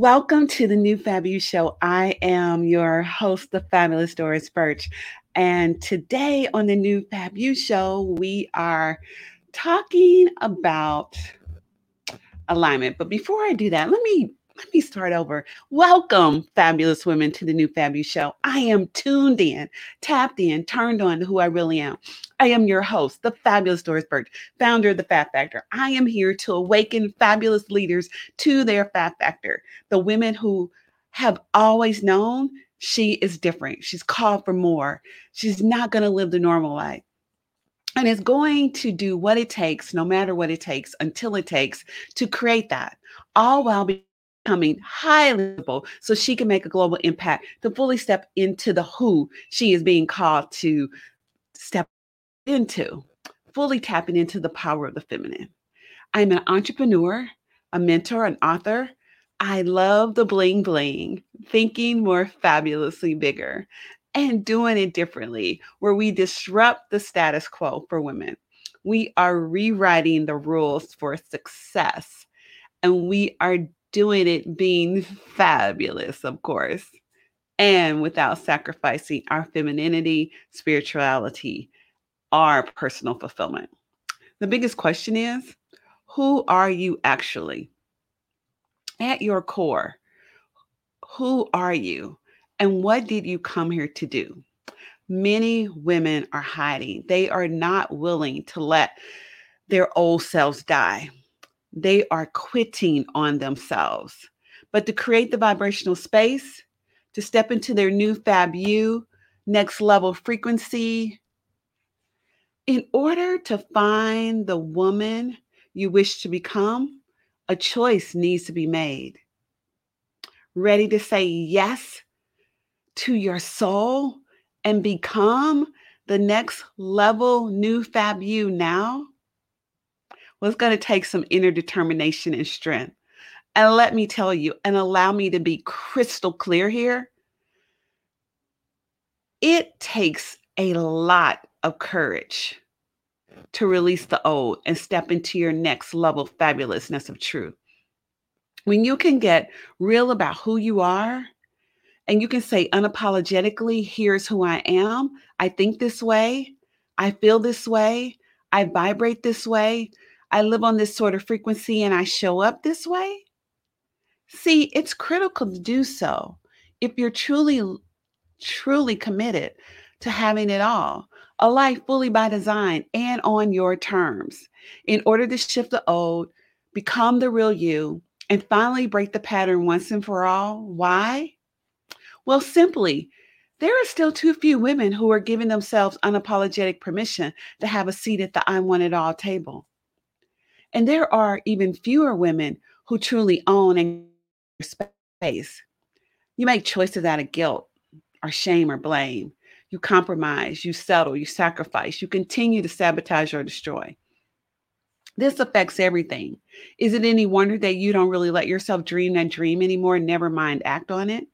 Welcome to the new Fab You Show. I am your host, the fabulous Doris Birch. And today on the new Fab You Show, we are talking about alignment. But before I do that, let me let me start over. Welcome, fabulous women, to the new Fab You Show. I am tuned in, tapped in, turned on to who I really am. I am your host, the fabulous Doris Birch, founder of the Fab Factor. I am here to awaken fabulous leaders to their Fab Factor, the women who have always known she is different. She's called for more. She's not going to live the normal life and is going to do what it takes, no matter what it takes, until it takes to create that, all while becoming highly visible so she can make a global impact to fully step into the who she is being called to step into, fully tapping into the power of the feminine. I'm an entrepreneur, a mentor, an author. I love the bling bling, thinking more fabulously bigger and doing it differently, where we disrupt the status quo for women. We are rewriting the rules for success and we are doing it being fabulous, of course, and without sacrificing our femininity, spirituality, our personal fulfillment. The biggest question is who are you actually? At your core, who are you? And what did you come here to do? Many women are hiding. They are not willing to let their old selves die they are quitting on themselves. But to create the vibrational space, to step into their new fab you, next level frequency, in order to find the woman you wish to become, a choice needs to be made. Ready to say yes to your soul and become the next level new fab you now? It's going to take some inner determination and strength. And let me tell you, and allow me to be crystal clear here. It takes a lot of courage to release the old and step into your next level of fabulousness of truth. When you can get real about who you are and you can say unapologetically, here's who I am. I think this way. I feel this way. I vibrate this way. I live on this sort of frequency and I show up this way? See, it's critical to do so if you're truly, truly committed to having it all a life fully by design and on your terms in order to shift the old, become the real you, and finally break the pattern once and for all. Why? Well, simply, there are still too few women who are giving themselves unapologetic permission to have a seat at the I want it all table. And there are even fewer women who truly own and space. You make choices out of guilt or shame or blame. You compromise, you settle, you sacrifice, you continue to sabotage or destroy. This affects everything. Is it any wonder that you don't really let yourself dream that dream anymore, never mind act on it?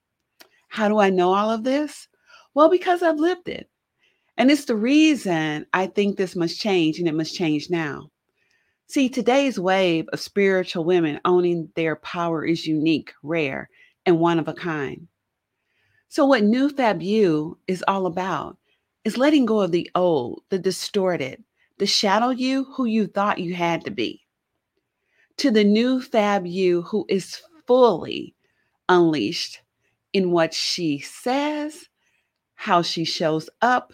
How do I know all of this? Well, because I've lived it. And it's the reason I think this must change and it must change now. See, today's wave of spiritual women owning their power is unique, rare, and one of a kind. So, what New Fab You is all about is letting go of the old, the distorted, the shadow you who you thought you had to be, to the new Fab You who is fully unleashed in what she says, how she shows up,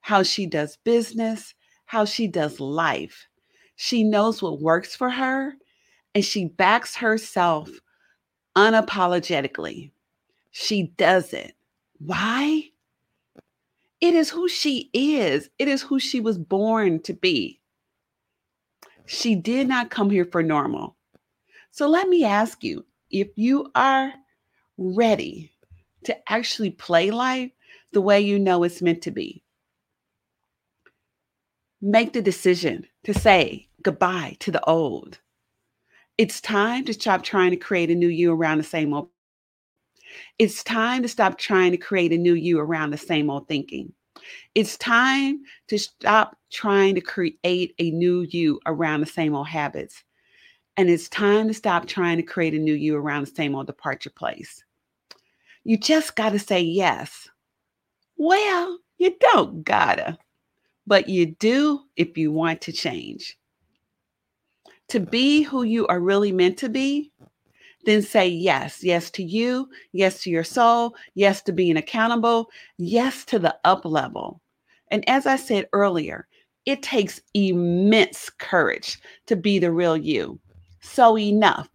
how she does business, how she does life she knows what works for her and she backs herself unapologetically. She does it. Why? It is who she is, it is who she was born to be. She did not come here for normal. So let me ask you if you are ready to actually play life the way you know it's meant to be, make the decision to say goodbye to the old. It's time to stop trying to create a new you around the same old. It's time to stop trying to create a new you around the same old thinking. It's time to stop trying to create a new you around the same old habits. And it's time to stop trying to create a new you around the same old departure place. You just got to say yes. Well, you don't gotta, but you do if you want to change. To be who you are really meant to be, then say yes. Yes to you, yes to your soul, yes to being accountable, yes to the up level. And as I said earlier, it takes immense courage to be the real you. So enough.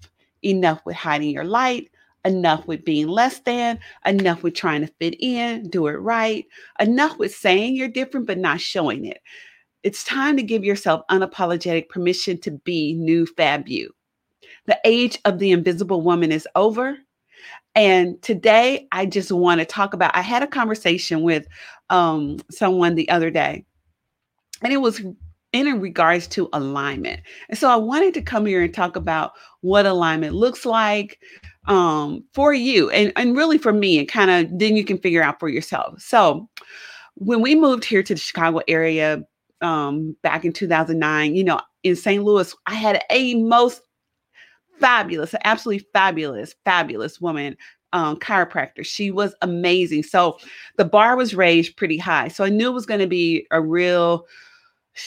Enough with hiding your light, enough with being less than, enough with trying to fit in, do it right, enough with saying you're different but not showing it. It's time to give yourself unapologetic permission to be new fab you. The age of the invisible woman is over. And today I just want to talk about I had a conversation with um, someone the other day. And it was in regards to alignment. And so I wanted to come here and talk about what alignment looks like um, for you and, and really for me, and kind of then you can figure out for yourself. So when we moved here to the Chicago area um, back in 2009, you know, in St. Louis, I had a most fabulous, absolutely fabulous, fabulous woman um, chiropractor. She was amazing. So the bar was raised pretty high. So I knew it was going to be a real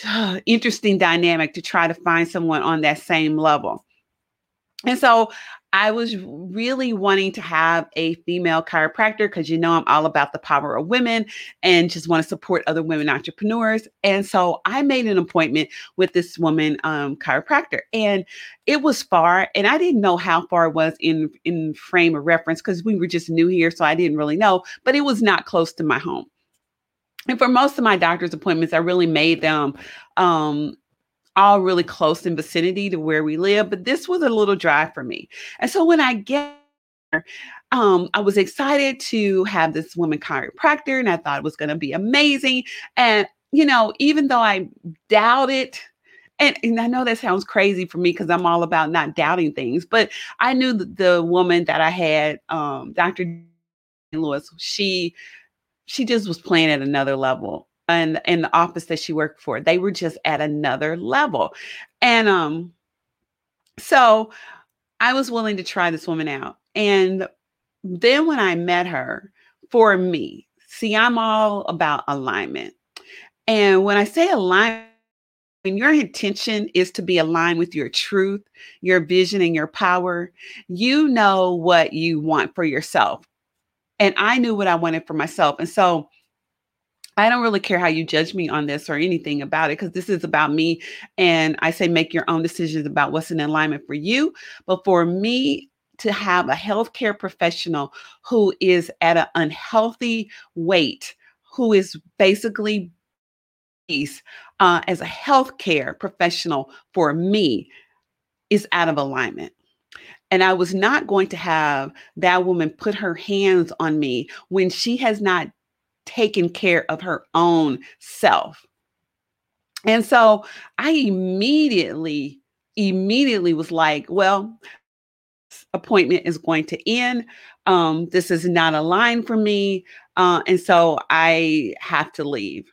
interesting dynamic to try to find someone on that same level. And so I was really wanting to have a female chiropractor because you know I'm all about the power of women and just want to support other women entrepreneurs. And so I made an appointment with this woman um, chiropractor, and it was far, and I didn't know how far it was in in frame of reference because we were just new here, so I didn't really know. But it was not close to my home. And for most of my doctor's appointments, I really made them um, all really close in vicinity to where we live, but this was a little drive for me. And so when I get um, I was excited to have this woman chiropractor, and I thought it was going to be amazing. And you know, even though I doubted, and, and I know that sounds crazy for me because I'm all about not doubting things, but I knew that the woman that I had, um, Dr. Lewis, she she just was playing at another level and in the office that she worked for they were just at another level and um so i was willing to try this woman out and then when i met her for me see i'm all about alignment and when i say alignment when your intention is to be aligned with your truth, your vision, and your power, you know what you want for yourself. And I knew what I wanted for myself. And so I don't really care how you judge me on this or anything about it because this is about me. And I say make your own decisions about what's in alignment for you. But for me, to have a healthcare professional who is at an unhealthy weight, who is basically uh, as a healthcare professional for me, is out of alignment. And I was not going to have that woman put her hands on me when she has not taken care of her own self. And so I immediately, immediately was like, well, appointment is going to end. Um, this is not a line for me. Uh, and so I have to leave.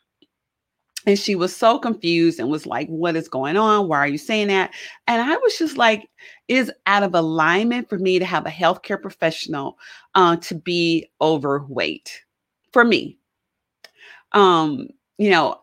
And she was so confused and was like, What is going on? Why are you saying that? And I was just like, Is out of alignment for me to have a healthcare professional uh, to be overweight for me um, you know,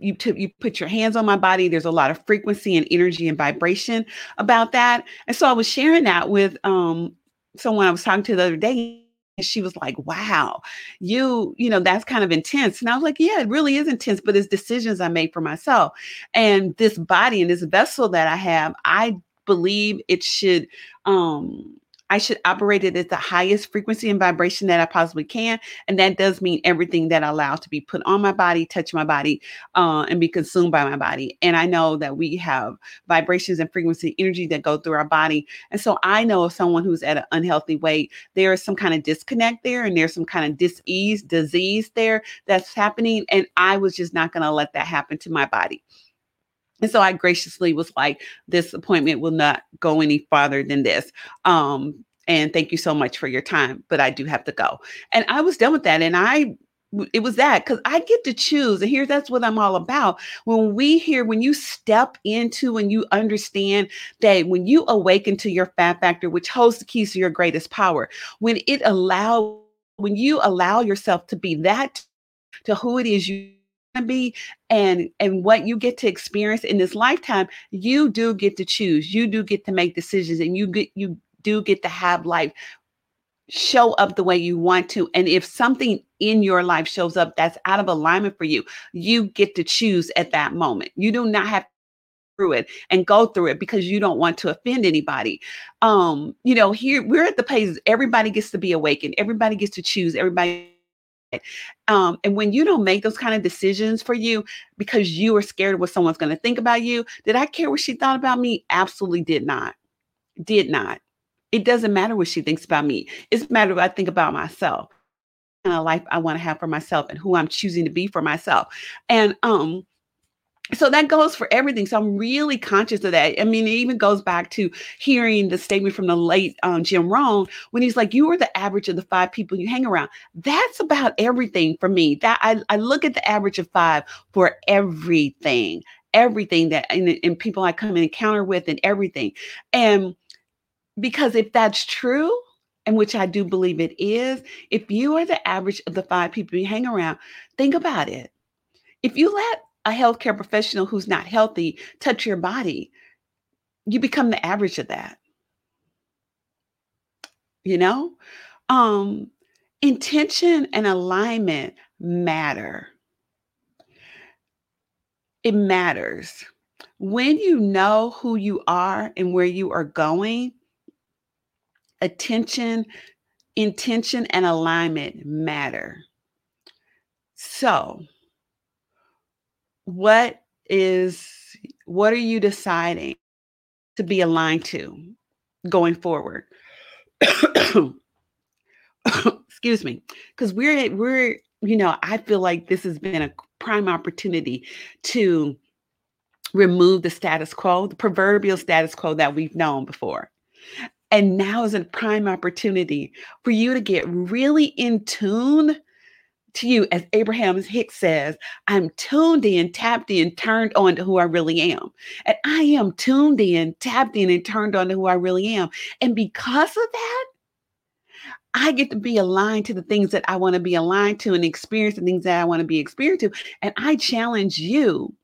you t- you put your hands on my body there's a lot of frequency and energy and vibration about that and so i was sharing that with um someone i was talking to the other day and she was like wow you you know that's kind of intense and i was like yeah it really is intense but it's decisions i made for myself and this body and this vessel that i have i believe it should um I should operate it at the highest frequency and vibration that I possibly can. And that does mean everything that I allow to be put on my body, touch my body, uh, and be consumed by my body. And I know that we have vibrations and frequency energy that go through our body. And so I know of someone who's at an unhealthy weight, there is some kind of disconnect there and there's some kind of disease, disease there that's happening. And I was just not going to let that happen to my body. And so I graciously was like, this appointment will not go any farther than this. Um, and thank you so much for your time, but I do have to go. And I was done with that. And I it was that because I get to choose. And here that's what I'm all about. When we hear, when you step into and you understand that when you awaken to your fab factor, which holds the keys to your greatest power, when it allow when you allow yourself to be that to who it is you be and and what you get to experience in this lifetime you do get to choose you do get to make decisions and you get you do get to have life show up the way you want to. And if something in your life shows up that's out of alignment for you, you get to choose at that moment. You do not have to through it and go through it because you don't want to offend anybody. Um, you know, here we're at the place everybody gets to be awakened, everybody gets to choose, everybody um, and when you don't make those kind of decisions for you because you are scared of what someone's going to think about you, did I care what she thought about me? Absolutely did not. Did not. It doesn't matter what she thinks about me. It's matter what I think about myself and a life I want to have for myself and who I'm choosing to be for myself. And um, so that goes for everything. So I'm really conscious of that. I mean, it even goes back to hearing the statement from the late um, Jim Rohn when he's like, "You are the average of the five people you hang around." That's about everything for me. That I, I look at the average of five for everything, everything that and, and people I come and encounter with, and everything. And because if that's true, and which I do believe it is, if you are the average of the five people you hang around, think about it. If you let a healthcare professional who's not healthy touch your body, you become the average of that. You know? Um, intention and alignment matter. It matters. When you know who you are and where you are going, attention, intention, and alignment matter. So, what is what are you deciding to be aligned to going forward? Excuse me, because we're we're you know I feel like this has been a prime opportunity to remove the status quo, the proverbial status quo that we've known before. And now is a prime opportunity for you to get really in tune to you, as Abraham Hicks says, I'm tuned in, tapped in, turned on to who I really am. And I am tuned in, tapped in, and turned on to who I really am. And because of that, I get to be aligned to the things that I want to be aligned to and experience the things that I want to be experienced to. And I challenge you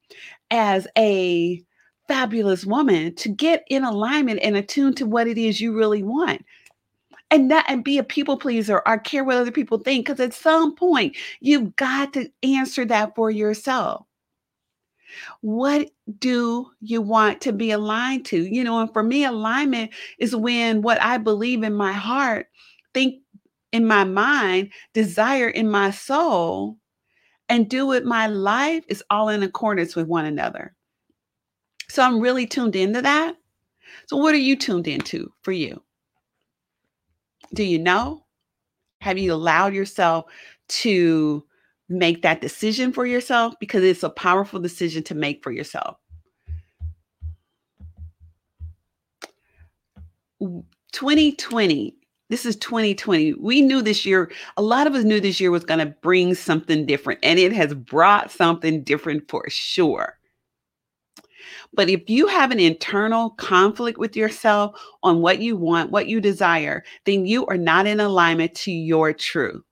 as a fabulous woman to get in alignment and attuned to what it is you really want and not and be a people pleaser or care what other people think because at some point you've got to answer that for yourself what do you want to be aligned to you know and for me alignment is when what i believe in my heart think in my mind desire in my soul and do with my life is all in accordance with one another so I'm really tuned into that. So, what are you tuned into for you? Do you know? Have you allowed yourself to make that decision for yourself? Because it's a powerful decision to make for yourself. 2020 this is 2020 we knew this year a lot of us knew this year was going to bring something different and it has brought something different for sure but if you have an internal conflict with yourself on what you want, what you desire, then you are not in alignment to your truth.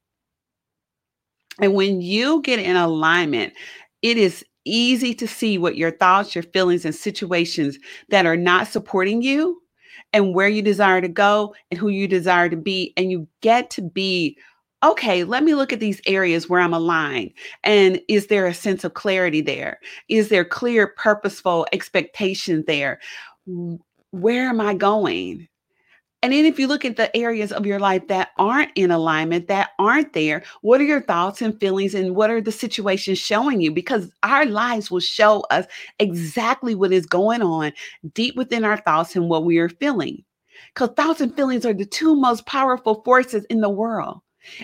And when you get in alignment, it is easy to see what your thoughts, your feelings, and situations that are not supporting you and where you desire to go and who you desire to be. And you get to be okay, let me look at these areas where I'm aligned. And is there a sense of clarity there? Is there clear, purposeful expectation there? Where am I going? And then if you look at the areas of your life that aren't in alignment, that aren't there, what are your thoughts and feelings and what are the situations showing you? Because our lives will show us exactly what is going on deep within our thoughts and what we are feeling. Because thoughts and feelings are the two most powerful forces in the world.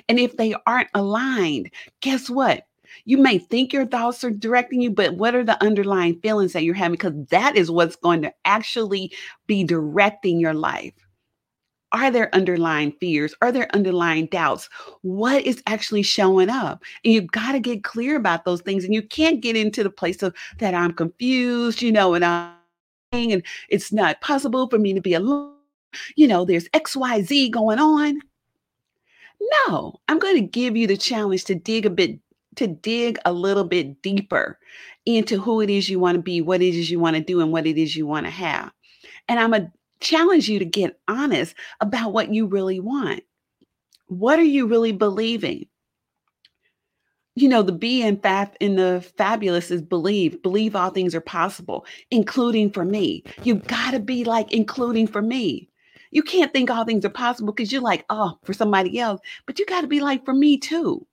And if they aren't aligned, guess what? You may think your thoughts are directing you, but what are the underlying feelings that you're having? Because that is what's going to actually be directing your life. Are there underlying fears? Are there underlying doubts? What is actually showing up? And you've got to get clear about those things. And you can't get into the place of that I'm confused, you know, and I'm and it's not possible for me to be alone. You know, there's XYZ going on. No, I'm going to give you the challenge to dig a bit, to dig a little bit deeper into who it is you want to be, what it is you want to do, and what it is you want to have. And I'm going to challenge you to get honest about what you really want. What are you really believing? You know, the B in fab in the fabulous is believe. Believe all things are possible, including for me. You've got to be like including for me. You can't think all things are possible because you're like, oh, for somebody else, but you got to be like for me too.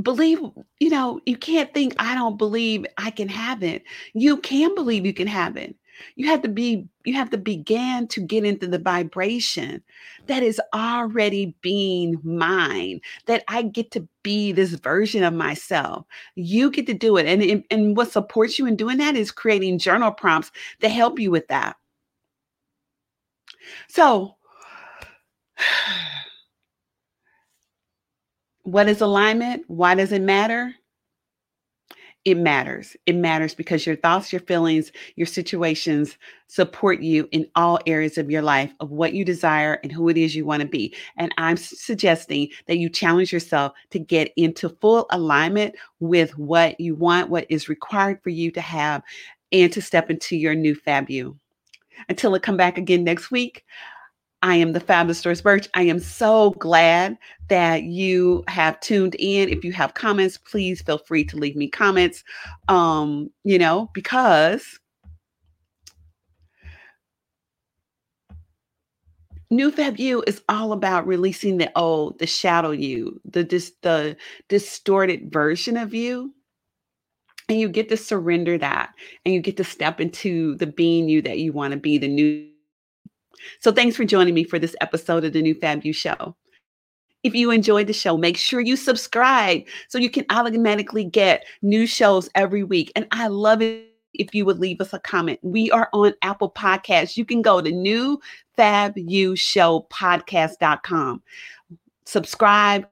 Believe, you know, you can't think I don't believe I can have it. You can believe you can have it. You have to be, you have to begin to get into the vibration that is already being mine, that I get to be this version of myself. You get to do it. And, and what supports you in doing that is creating journal prompts to help you with that. So, what is alignment? Why does it matter? It matters. It matters because your thoughts, your feelings, your situations support you in all areas of your life of what you desire and who it is you want to be. And I'm suggesting that you challenge yourself to get into full alignment with what you want, what is required for you to have, and to step into your new fab you. Until I come back again next week, I am the Fabulous Doris Birch. I am so glad that you have tuned in. If you have comments, please feel free to leave me comments. Um, you know, because New Fab You is all about releasing the old, the shadow you, the dis- the distorted version of you and you get to surrender that and you get to step into the being you that you want to be, the new. So thanks for joining me for this episode of the New Fab You Show. If you enjoyed the show, make sure you subscribe so you can automatically get new shows every week. And I love it if you would leave us a comment. We are on Apple Podcasts. You can go to newfabushowpodcast.com. Subscribe,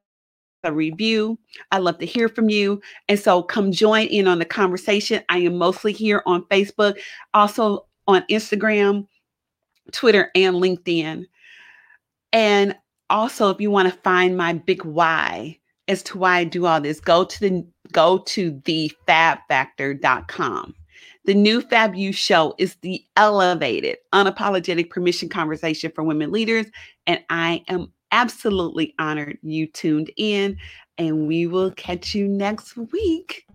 a review. I love to hear from you. And so come join in on the conversation. I am mostly here on Facebook, also on Instagram, Twitter, and LinkedIn. And also, if you want to find my big why as to why I do all this, go to the go to thefabfactor.com. The new Fab You show is the elevated, unapologetic permission conversation for women leaders. And I am absolutely honored you tuned in, and we will catch you next week.